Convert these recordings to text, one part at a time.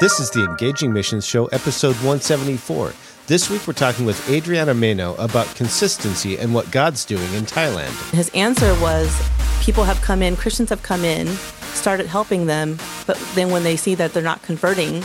This is the Engaging Missions Show, episode 174. This week we're talking with Adriana Meno about consistency and what God's doing in Thailand. His answer was people have come in, Christians have come in, started helping them, but then when they see that they're not converting,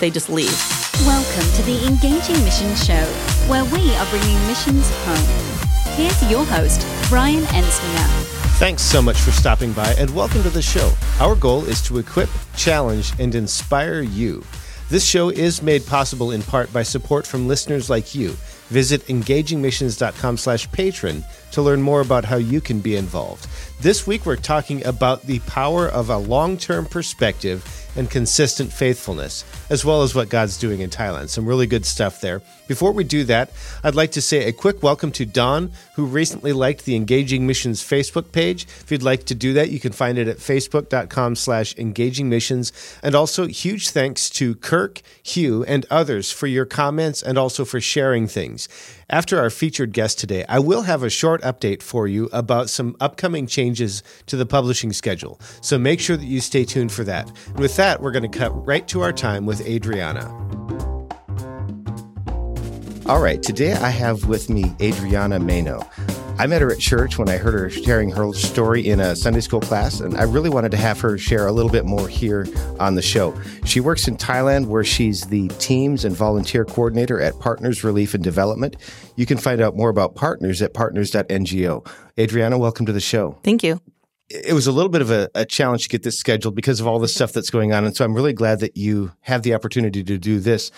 they just leave. Welcome to the Engaging Missions Show, where we are bringing missions home. Here's your host, Brian Ensminger. Thanks so much for stopping by and welcome to the show. Our goal is to equip, challenge, and inspire you. This show is made possible in part by support from listeners like you. Visit engagingmissions.com slash patron to learn more about how you can be involved. This week we're talking about the power of a long-term perspective and consistent faithfulness, as well as what God's doing in Thailand. Some really good stuff there. Before we do that, I'd like to say a quick welcome to Don, who recently liked the Engaging Missions Facebook page. If you'd like to do that, you can find it at facebook.com slash engaging missions. And also huge thanks to Kirk, Hugh, and others for your comments and also for sharing things. After our featured guest today, I will have a short update for you about some upcoming changes to the publishing schedule. So make sure that you stay tuned for that. And with that, we're going to cut right to our time with Adriana. All right, today I have with me Adriana Meno. I met her at church when I heard her sharing her story in a Sunday school class, and I really wanted to have her share a little bit more here on the show. She works in Thailand, where she's the teams and volunteer coordinator at Partners Relief and Development. You can find out more about partners at partners.ngo. Adriana, welcome to the show. Thank you. It was a little bit of a, a challenge to get this scheduled because of all the stuff that's going on. And so I'm really glad that you have the opportunity to do this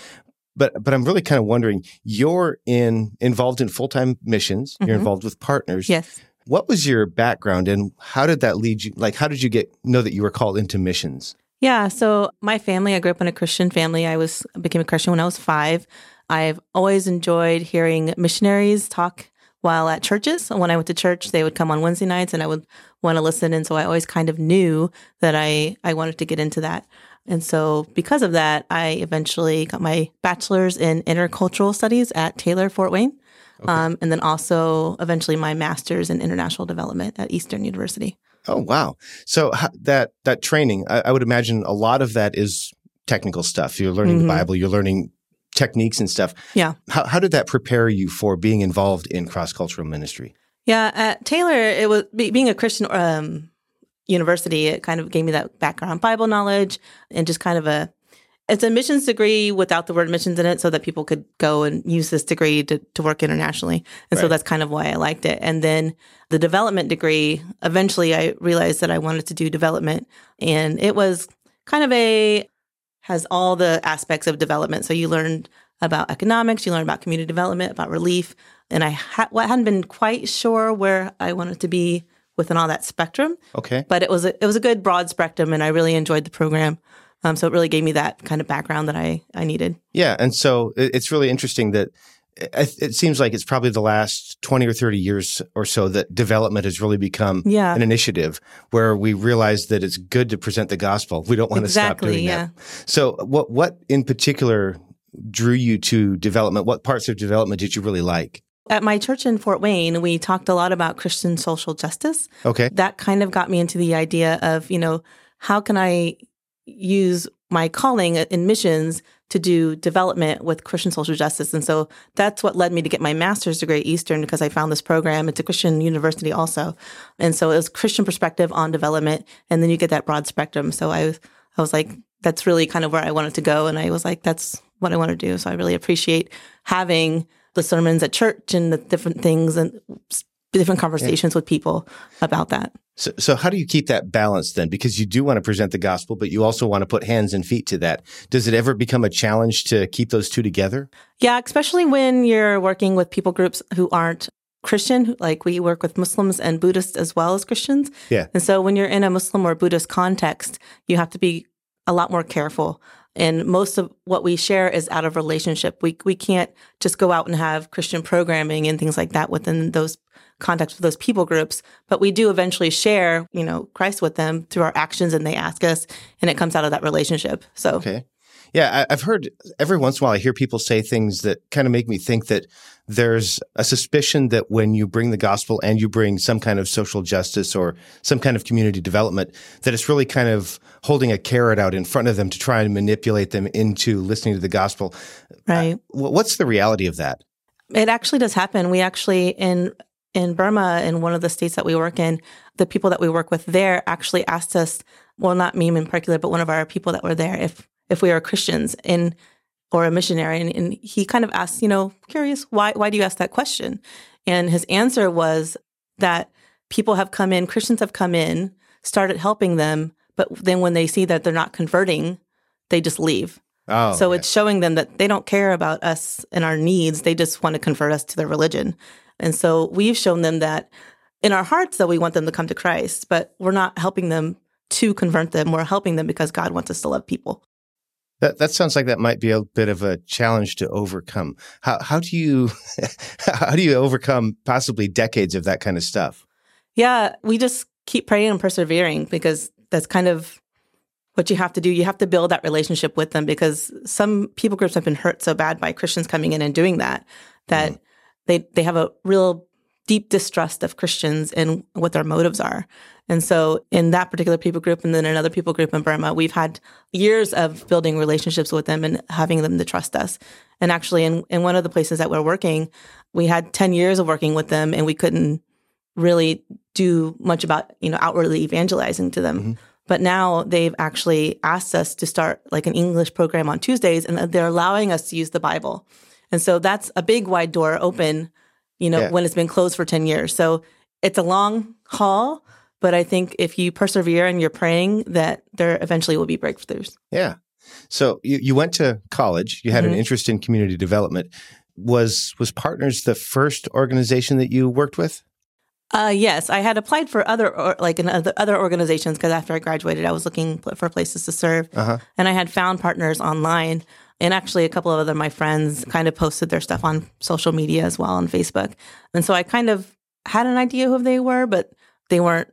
but but I'm really kind of wondering. You're in involved in full time missions. Mm-hmm. You're involved with partners. Yes. What was your background, and how did that lead you? Like, how did you get know that you were called into missions? Yeah. So my family, I grew up in a Christian family. I was became a Christian when I was five. I've always enjoyed hearing missionaries talk while at churches. When I went to church, they would come on Wednesday nights, and I would want to listen. And so I always kind of knew that I I wanted to get into that. And so, because of that, I eventually got my bachelor's in intercultural studies at Taylor Fort Wayne. Okay. Um, and then also eventually my master's in international development at Eastern University. Oh, wow. So, that, that training, I, I would imagine a lot of that is technical stuff. You're learning mm-hmm. the Bible, you're learning techniques and stuff. Yeah. How, how did that prepare you for being involved in cross cultural ministry? Yeah, at Taylor, it was being a Christian um, university, it kind of gave me that background Bible knowledge and just kind of a it's a missions degree without the word missions in it so that people could go and use this degree to, to work internationally. And right. so that's kind of why I liked it. And then the development degree, eventually I realized that I wanted to do development and it was kind of a has all the aspects of development. So you learned about economics, you learn about community development, about relief. And I ha- I hadn't been quite sure where I wanted to be within all that spectrum. Okay. But it was a, it was a good broad spectrum, and I really enjoyed the program. Um, so it really gave me that kind of background that I I needed. Yeah, and so it's really interesting that it seems like it's probably the last 20 or 30 years or so that development has really become yeah. an initiative where we realize that it's good to present the gospel. We don't want exactly, to stop doing yeah. that. So what what in particular drew you to development? What parts of development did you really like? At my church in Fort Wayne, we talked a lot about Christian social justice. Okay. That kind of got me into the idea of, you know, how can I use my calling in missions to do development with Christian social justice. And so that's what led me to get my master's degree at Eastern because I found this program. It's a Christian university also. And so it was Christian perspective on development. And then you get that broad spectrum. So I was, I was like, that's really kind of where I wanted to go. And I was like, that's what I want to do. So I really appreciate having the sermons at church and the different things and different conversations with people about that. So, so how do you keep that balance then? Because you do want to present the gospel, but you also want to put hands and feet to that. Does it ever become a challenge to keep those two together? Yeah, especially when you're working with people groups who aren't Christian, like we work with Muslims and Buddhists as well as Christians. Yeah. And so when you're in a Muslim or Buddhist context, you have to be a lot more careful. And most of what we share is out of relationship. We we can't just go out and have Christian programming and things like that within those contexts with those people groups. But we do eventually share, you know, Christ with them through our actions, and they ask us, and it comes out of that relationship. So Okay. Yeah, I, I've heard every once in a while I hear people say things that kind of make me think that there's a suspicion that when you bring the gospel and you bring some kind of social justice or some kind of community development, that it's really kind of holding a carrot out in front of them to try and manipulate them into listening to the gospel. Uh, right. Wh- What's the reality of that? It actually does happen. We actually in in Burma, in one of the states that we work in, the people that we work with there actually asked us, well, not me in particular, but one of our people that were there, if if we are Christians in or a missionary, and, and he kind of asked, you know, curious, why why do you ask that question? And his answer was that people have come in, Christians have come in, started helping them, but then when they see that they're not converting, they just leave. Oh, So okay. it's showing them that they don't care about us and our needs. They just want to convert us to their religion. And so we've shown them that in our hearts that we want them to come to Christ, but we're not helping them to convert them. We're helping them because God wants us to love people. That that sounds like that might be a bit of a challenge to overcome. How how do you how do you overcome possibly decades of that kind of stuff? Yeah, we just keep praying and persevering because that's kind of what you have to do. You have to build that relationship with them because some people groups have been hurt so bad by Christians coming in and doing that that mm-hmm. they they have a real deep distrust of Christians and what their motives are. And so in that particular people group and then another people group in Burma, we've had years of building relationships with them and having them to trust us. And actually in, in one of the places that we're working, we had 10 years of working with them and we couldn't really do much about, you know, outwardly evangelizing to them. Mm-hmm. But now they've actually asked us to start like an English program on Tuesdays and they're allowing us to use the Bible. And so that's a big wide door open, you know, Yeah. when it's been closed for 10 years. So it's a long haul, but I think if you persevere and you're praying that there eventually will be breakthroughs. Yeah. So you, you went to college. You had an Mhm. interest in community development. Was was Partners the first organization that you worked with? Uh, yes, I had applied for other or, like in other other organizations because after I graduated, I was looking for places to serve, Uh-huh. and I had found partners online. And actually, a couple of other my friends kind of posted their stuff on social media as well on Facebook, and so I kind of had an idea who they were, but they weren't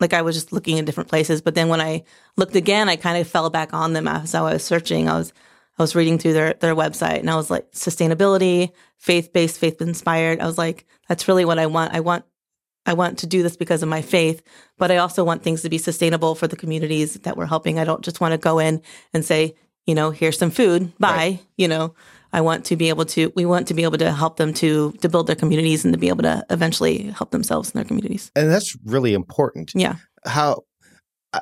like I was just looking in different places. But then when I looked again, I kind of fell back on them as I was searching. I was I was reading through their their website, and I was like sustainability, faith based, faith inspired. I was like, that's really what I want. I want I want to do this because of my faith, but I also want things to be sustainable for the communities that we're helping. I don't just want to go in and say, you know, here's some food, bye. Right. You know, I want to be able to, we want to be able to help them to to build their communities and to be able to eventually help themselves in their communities. And that's really important. Yeah. How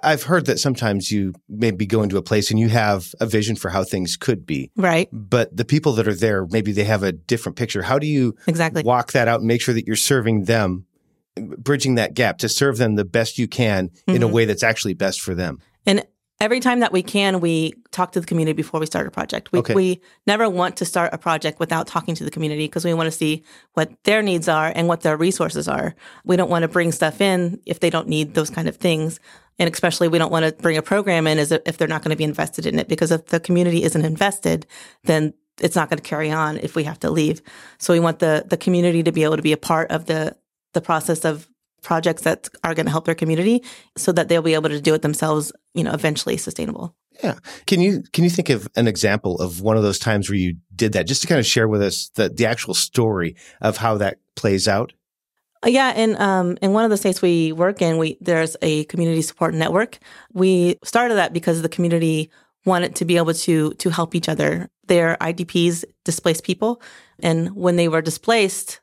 I've heard that sometimes you maybe go into a place and you have a vision for how things could be, Right. but the people that are there maybe they have a different picture. How do you Exactly. walk that out and make sure that you're serving them, bridging that gap to serve them the best you can in a Mhm. way that's actually best for them? And every time that we can, we talk to the community before we start a project. We, Okay. we never want to start a project without talking to the community because we want to see what their needs are and what their resources are. We don't want to bring stuff in if they don't need those kind of things. And especially, we don't want to bring a program in as if if they're not going to be invested in it because if the community isn't invested, then it's not going to carry on if we have to leave. So we want the the community to be able to be a part of the the process of projects that are going to help their community so that they'll be able to do it themselves, you know, eventually sustainable. Yeah. Can you can you think of an example of one of those times where you did that just to kind of share with us the the actual story of how that plays out? Uh, Yeah, in um in one of the states we work in, we there's a community support network. We started that because the community wanted to be able to to help each other. They're IDPs, displaced people, and when they were displaced,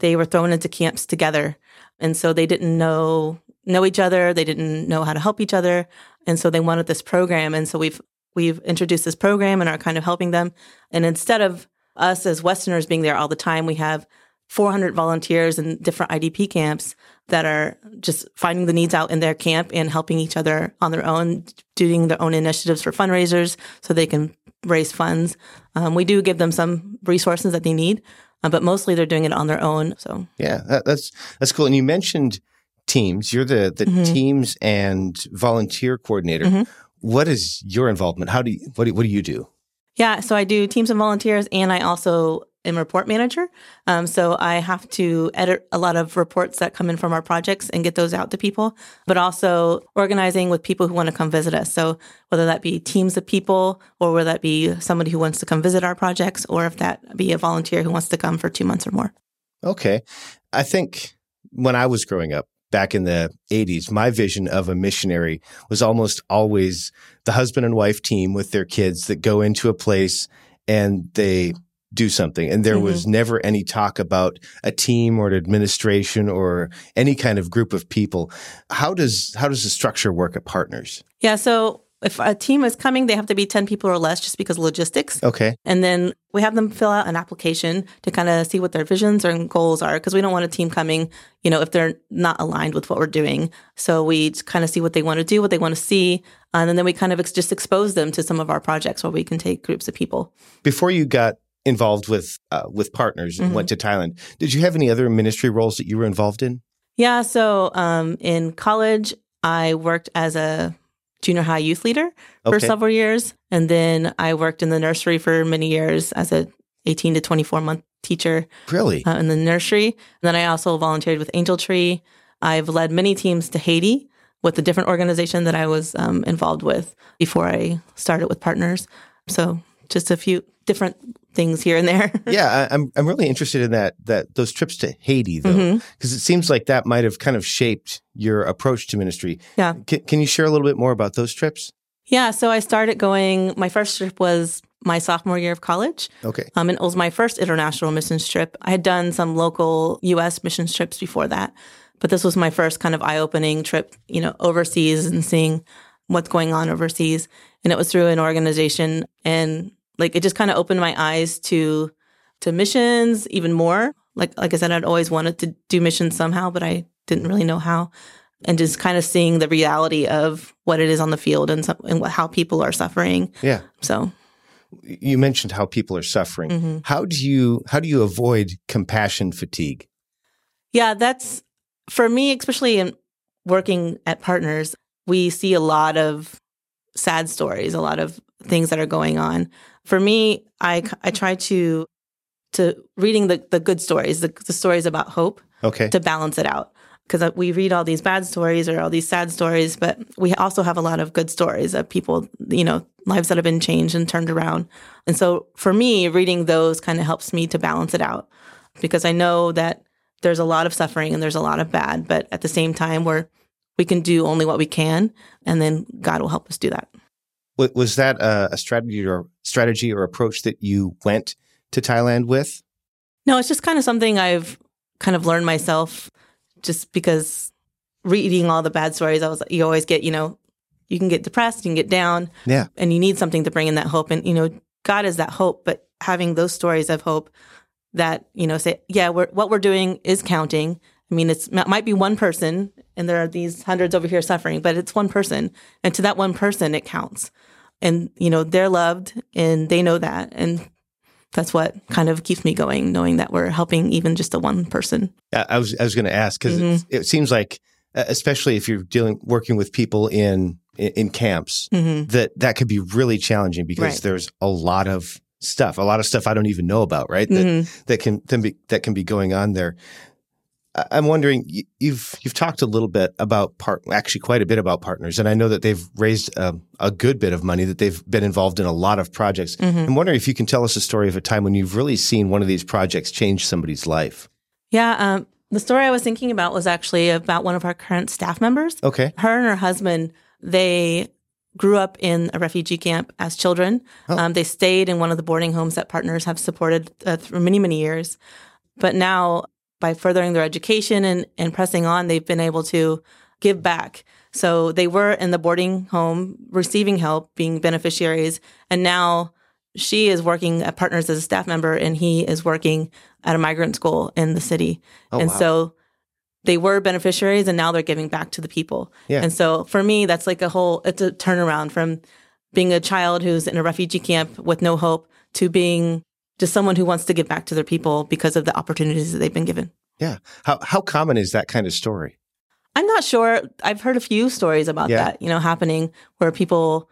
they were thrown into camps together, and so they didn't know know each other. They didn't know how to help each other, and so they wanted this program. And so we've we've introduced this program and are kind of helping them. And instead of us as Westerners being there all the time, we have 400 volunteers in different IDP camps that are just finding the needs out in their camp and helping each other on their own, doing their own initiatives for fundraisers so they can raise funds. Um, we do give them some resources that they need, uh, but mostly they're doing it on their own. So yeah, that, that's that's cool. And you mentioned teams. You're the the mm-hmm. teams and volunteer coordinator. Mm-hmm. What is your involvement? How do you what do, what do you do? Yeah, so I do teams and volunteers, and I also am report manager. Um, so I have to edit a lot of reports that come in from our projects and get those out to people, but also organizing with people who want to come visit us. So whether that be teams of people or whether that be somebody who wants to come visit our projects or if that be a volunteer who wants to come for two months or more. Okay. I think when I was growing up, back in the 80s, my vision of a missionary was almost always the husband and wife team with their kids that go into a place and they do something. And there mm-hmm. was never any talk about a team or an administration or any kind of group of people. How does how does the structure work at partners? Yeah, so if a team is coming, they have to be 10 people or less just because of logistics. Okay. And then we have them fill out an application to kind of see what their visions and goals are because we don't want a team coming, you know, if they're not aligned with what we're doing. So we kind of see what they want to do, what they want to see. and then we kind of ex- just expose them to some of our projects where we can take groups of people. Before you got involved with uh, with partners and mm-hmm. went to Thailand, did you have any other ministry roles that you were involved in? Yeah. So um, in college, I worked as a junior high youth leader for okay. several years. And then I worked in the nursery for many years as a 18 to 24 month teacher. Really? Uh, in the nursery. And then I also volunteered with Angel Tree. I've led many teams to Haiti with a different organization that I was um, involved with before I started with partners. So just a few different things here and there. yeah, I, am I'm really interested in that that those trips to Haiti though, because mm-hmm. it seems like that might have kind of shaped your approach to ministry. Yeah, C- can you share a little bit more about those trips? Yeah, so I started going. My first trip was my sophomore year of college. Okay, um, and it was my first international missions trip. I had done some local U.S. missions trips before that, but this was my first kind of eye-opening trip. You know, overseas and seeing what's going on overseas, and it was through an organization and like it just kind of opened my eyes to to missions even more. Like like I said, I'd always wanted to do missions somehow, but I didn't really know how. And just kind of seeing the reality of what it is on the field and, and what, how people are suffering. Yeah. So you mentioned how people are suffering. Mm-hmm. How do you how do you avoid compassion fatigue? Yeah, that's for me, especially in working at partners. We see a lot of sad stories, a lot of things that are going on for me, I I try to to reading the the good stories, the, the stories about hope, okay, to balance it out. Because uh, we read all these bad stories or all these sad stories, but we also have a lot of good stories of people, you know, lives that have been changed and turned around. And so for me, reading those kind of helps me to balance it out because I know that there's a lot of suffering and there's a lot of bad, but at the same time, we're we can do only what we can, and then God will help us do that. Was that a, strategy or strategy or approach that you went to Thailand with? No, it's just kind of something I've kind of learned myself. Just because reading all the bad stories, I was you always get you know you can get depressed, you can get down, yeah, and you need something to bring in that hope. And you know, God is that hope, but having those stories of hope that you know say, yeah, we're, what we're doing is counting. I mean, it's it might be one person, and there are these hundreds over here suffering, but it's one person, and to that one person, it counts and you know they're loved and they know that and that's what kind of keeps me going knowing that we're helping even just a one person i was i was going to ask because mm-hmm. it, it, seems like especially if you're dealing working with people in in, in camps mm-hmm. that that could be really challenging because right. there's a lot of stuff a lot of stuff i don't even know about right that mm-hmm. that can, can be that can be going on there I'm wondering you've you've talked a little bit about part actually quite a bit about partners, and I know that they've raised a, a good bit of money that they've been involved in a lot of projects. Mm-hmm. I'm wondering if you can tell us a story of a time when you've really seen one of these projects change somebody's life. Yeah, um, the story I was thinking about was actually about one of our current staff members. Okay, her and her husband they grew up in a refugee camp as children. Oh. Um, they stayed in one of the boarding homes that partners have supported uh, for many many years, but now by furthering their education and, and pressing on, they've been able to give back. So they were in the boarding home receiving help, being beneficiaries, and now she is working at Partners as a staff member, and he is working at a migrant school in the city. Oh, and wow. so they were beneficiaries, and now they're giving back to the people. Yeah. And so for me, that's like a whole it's a turnaround from being a child who's in a refugee camp with no hope to being just someone who wants to give back to their people because of the opportunities that they've been given. Yeah. How how common is that kind of story? I'm not sure. I've heard a few stories about Yeah. that, you know, happening where people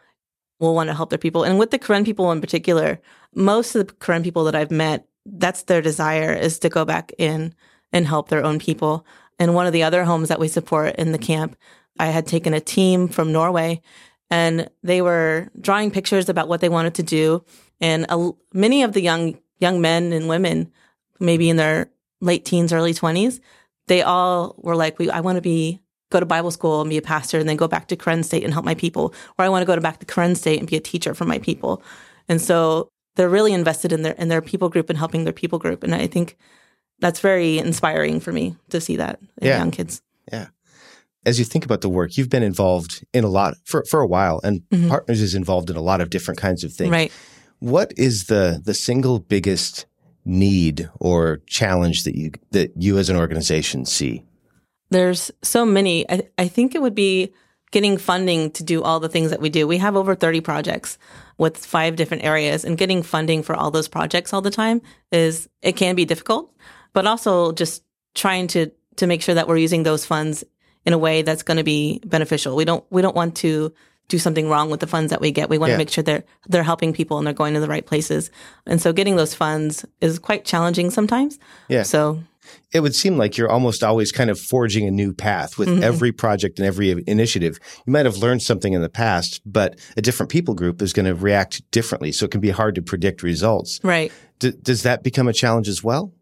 will want to help their people. And with the Karen people in particular, most of the Karen people that I've met, that's their desire is to go back in and help their own people. And one of the other homes that we support in the camp, I had taken a team from Norway and they were drawing pictures about what they wanted to do. And a, many of the young young men and women, maybe in their late teens, early 20s, they all were like, we, I want to be go to Bible school and be a pastor and then go back to Karen State and help my people. Or I want to go to back to Karen State and be a teacher for my people. And so they're really invested in their in their people group and helping their people group. And I think that's very inspiring for me to see that in Yeah. young kids. Yeah. As you think about the work, you've been involved in a lot for for a while, and Mhm. Partners is involved in a lot of different kinds of things. Right. What is the the single biggest need or challenge that you that you as an organization see? There's so many. I, I think it would be getting funding to do all the things that we do. We have over 30 projects with five different areas and getting funding for all those projects all the time is it can be difficult, but also just trying to to make sure that we're using those funds in a way that's going to be beneficial. We don't we don't want to do something wrong with the funds that we get. We want Yeah. to make sure they're they're helping people and they're going to the right places. And so getting those funds is quite challenging sometimes. Yeah. So It would seem like you're almost always kind of forging a new path with Mhm. every project and every initiative. You might have learned something in the past, but a different people group is going to react differently. So it can be hard to predict results. right. D- does that become a challenge as well?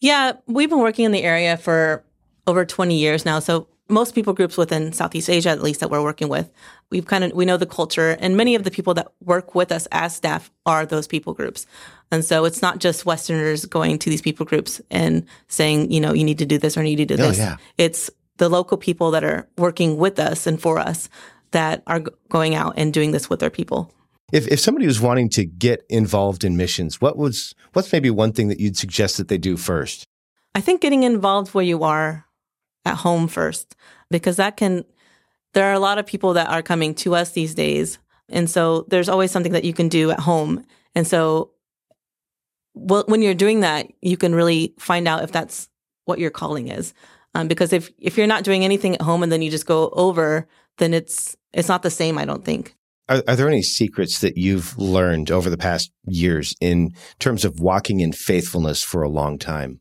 Yeah, we've been working in the area for over 20 years now. So most people groups within Southeast Asia, at least that we're working with, we've kind of we know the culture, and many of the people that work with us as staff are those people groups. And so it's not just Westerners going to these people groups and saying, you know, you need to do this or you need to do Oh, this. yeah. It's the local people that are working with us and for us that are going out and doing this with their people. If if somebody was wanting to get involved in missions, what was what's maybe one thing that you'd suggest that they do first? I think getting involved where you are at home first, because that can, there are a lot of people that are coming to us these days. And so there's always something that you can do at home. And so well, when you're doing that, you can really find out if that's what your calling is. Um, because if, if you're not doing anything at home and then you just go over, then it's, it's not the same, I don't think. Are, are there any secrets that you've learned over the past years in terms of walking in faithfulness for a long time?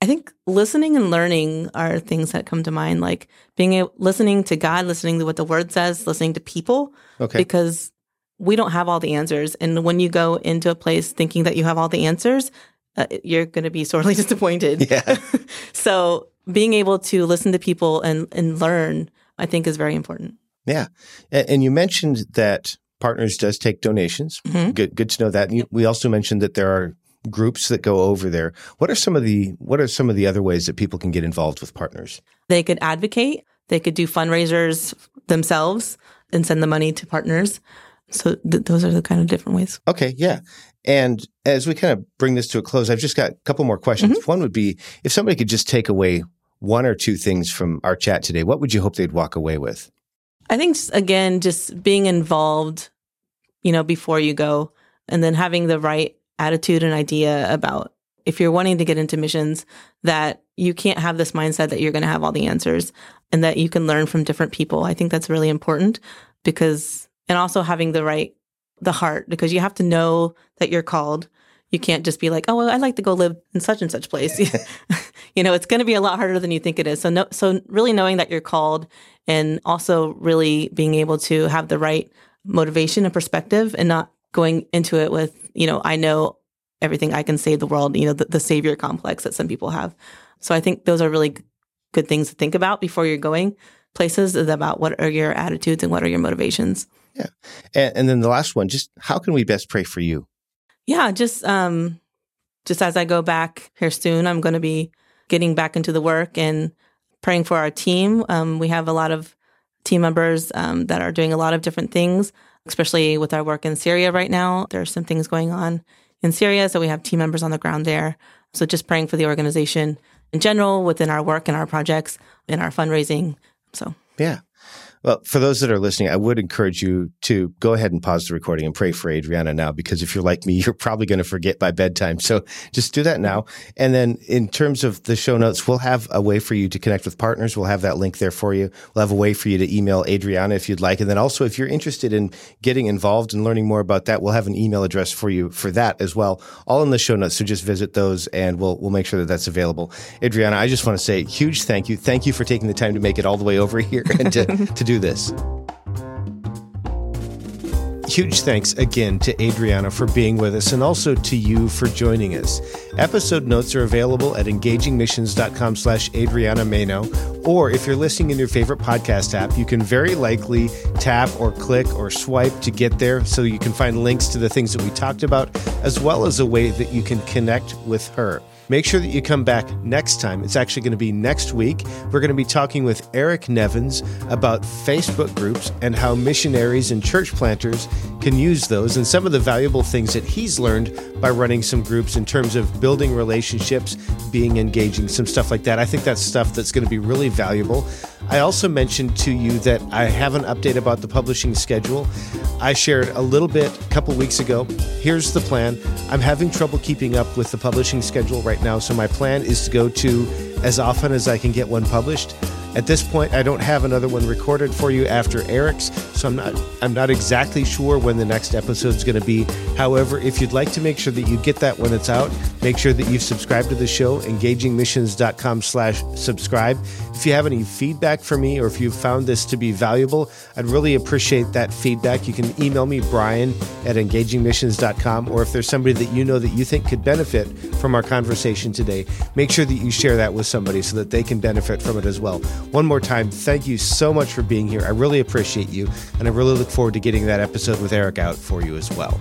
I think listening and learning are things that come to mind, like being able, listening to God, listening to what the Word says, listening to people, Okay. because we don't have all the answers. And when you go into a place thinking that you have all the answers, uh, you're going to be sorely disappointed. Yeah. so being able to listen to people and and learn, I think, is very important. Yeah. And, and you mentioned that Partners does take donations. Mhm. Good good to know that. You, we also mentioned that there are groups that go over there. What are some of the what are some of the other ways that people can get involved with Partners? They could advocate. They could do fundraisers themselves and send the money to partners. So th- those are the kind of different ways. Okay, yeah. And as we kind of bring this to a close, I've just got a couple more questions. Mm-hmm. One would be if somebody could just take away one or two things from our chat today, what would you hope they'd walk away with? I think just, again, just being involved, you know, before you go, and then having the right attitude and idea about if you're wanting to get into missions, that you can't have this mindset that you're going to have all the answers, and that you can learn from different people. I think that's really important because, and also having the right, the heart, because you have to know that you're called. You can't just be like, oh, well, I'd like to go live in such and such place. you know, it's going to be a lot harder than you think it is. So, no, so really knowing that you're called and also really being able to have the right motivation and perspective and not going into it with, you know, I know everything I can save the world, you know, the, the savior complex that some people have. So I think those are really g- good things to think about before you're going places is about what are your attitudes and what are your motivations. Yeah. And, and then the last one, just how can we best pray for you? Yeah, just um just as I go back here soon, I'm going to be getting back into the work and praying for our team. Um, we have a lot of team members um, that are doing a lot of different things, especially with our work in Syria right now. There are some things going on in Syria, so we have team members on the ground there. So just praying for the organization in general within our work and our projects in our fundraising. So yeah. Well, for those that are listening, I would encourage you to go ahead and pause the recording and pray for Adriana now, because if you're like me, you're probably going to forget by bedtime. So just do that now. And then in terms of the show notes, we'll have a way for you to connect with partners. We'll have that link there for you. We'll have a way for you to email Adriana if you'd like. And then also, if you're interested in getting involved and learning more about that, we'll have an email address for you for that as well. All in the show notes. So just visit those and we'll, we'll make sure that that's available. Adriana, I just want to say huge thank you. Thank you for taking the time to make it all the way over here and to, to do this. Huge thanks again to Adriana for being with us and also to you for joining us. Episode notes are available at engagingmissions.com slash Adriana Mano, or if you're listening in your favorite podcast app, you can very likely tap or click or swipe to get there so you can find links to the things that we talked about, as well as a way that you can connect with her. Make sure that you come back next time. It's actually going to be next week. We're going to be talking with Eric Nevins about Facebook groups and how missionaries and church planters can use those and some of the valuable things that he's learned by running some groups in terms of building relationships, being engaging, some stuff like that. I think that's stuff that's going to be really valuable. I also mentioned to you that I have an update about the publishing schedule. I shared a little bit a couple weeks ago. Here's the plan. I'm having trouble keeping up with the publishing schedule right now, so my plan is to go to as often as I can get one published. At this point, I don't have another one recorded for you after Eric's, so I'm not I'm not exactly sure when the next episode is going to be. However, if you'd like to make sure that you get that when it's out, make sure that you've subscribed to the show, engagingmissions.com/subscribe. If you have any feedback for me or if you've found this to be valuable, I'd really appreciate that feedback. You can email me, Brian at engagingmissions.com, or if there's somebody that you know that you think could benefit from our conversation today, make sure that you share that with somebody so that they can benefit from it as well. One more time, thank you so much for being here. I really appreciate you, and I really look forward to getting that episode with Eric out for you as well.